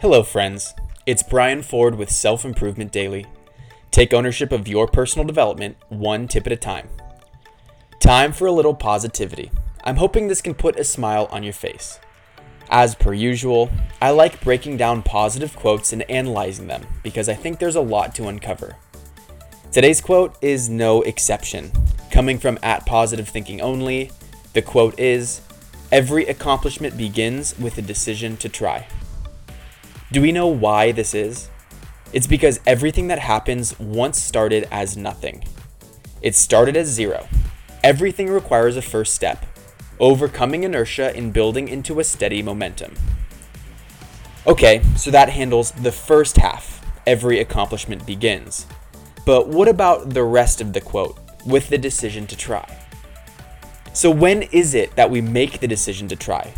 Hello, friends. It's Brian Ford with Self Improvement Daily. Take ownership of your personal development one tip at a time. Time for a little positivity. I'm hoping this can put a smile on your face. As per usual, I like breaking down positive quotes and analyzing them because I think there's a lot to uncover. Today's quote is no exception. Coming from at positive thinking only, the quote is Every accomplishment begins with a decision to try. Do we know why this is? It's because everything that happens once started as nothing. It started as zero. Everything requires a first step, overcoming inertia and building into a steady momentum. Okay, so that handles the first half. Every accomplishment begins. But what about the rest of the quote, with the decision to try? So, when is it that we make the decision to try?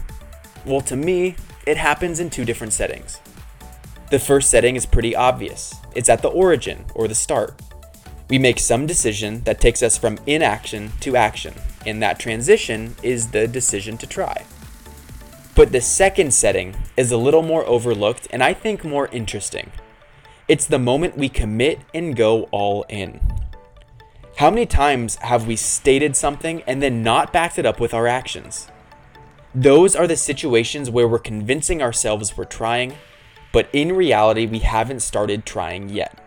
Well, to me, it happens in two different settings. The first setting is pretty obvious it's at the origin or the start. We make some decision that takes us from inaction to action, and that transition is the decision to try. But the second setting is a little more overlooked and I think more interesting. It's the moment we commit and go all in. How many times have we stated something and then not backed it up with our actions? Those are the situations where we're convincing ourselves we're trying, but in reality, we haven't started trying yet.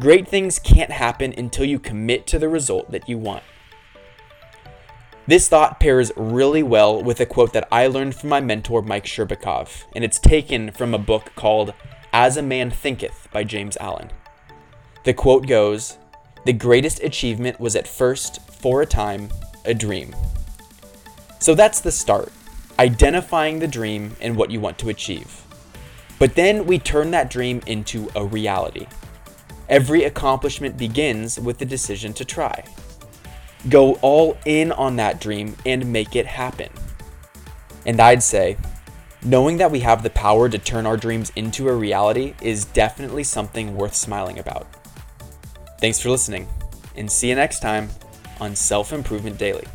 Great things can't happen until you commit to the result that you want. This thought pairs really well with a quote that I learned from my mentor Mike Sherbakov, and it's taken from a book called As a Man Thinketh by James Allen. The quote goes The greatest achievement was at first, for a time, a dream. So that's the start identifying the dream and what you want to achieve. But then we turn that dream into a reality. Every accomplishment begins with the decision to try. Go all in on that dream and make it happen. And I'd say, knowing that we have the power to turn our dreams into a reality is definitely something worth smiling about. Thanks for listening, and see you next time on Self Improvement Daily.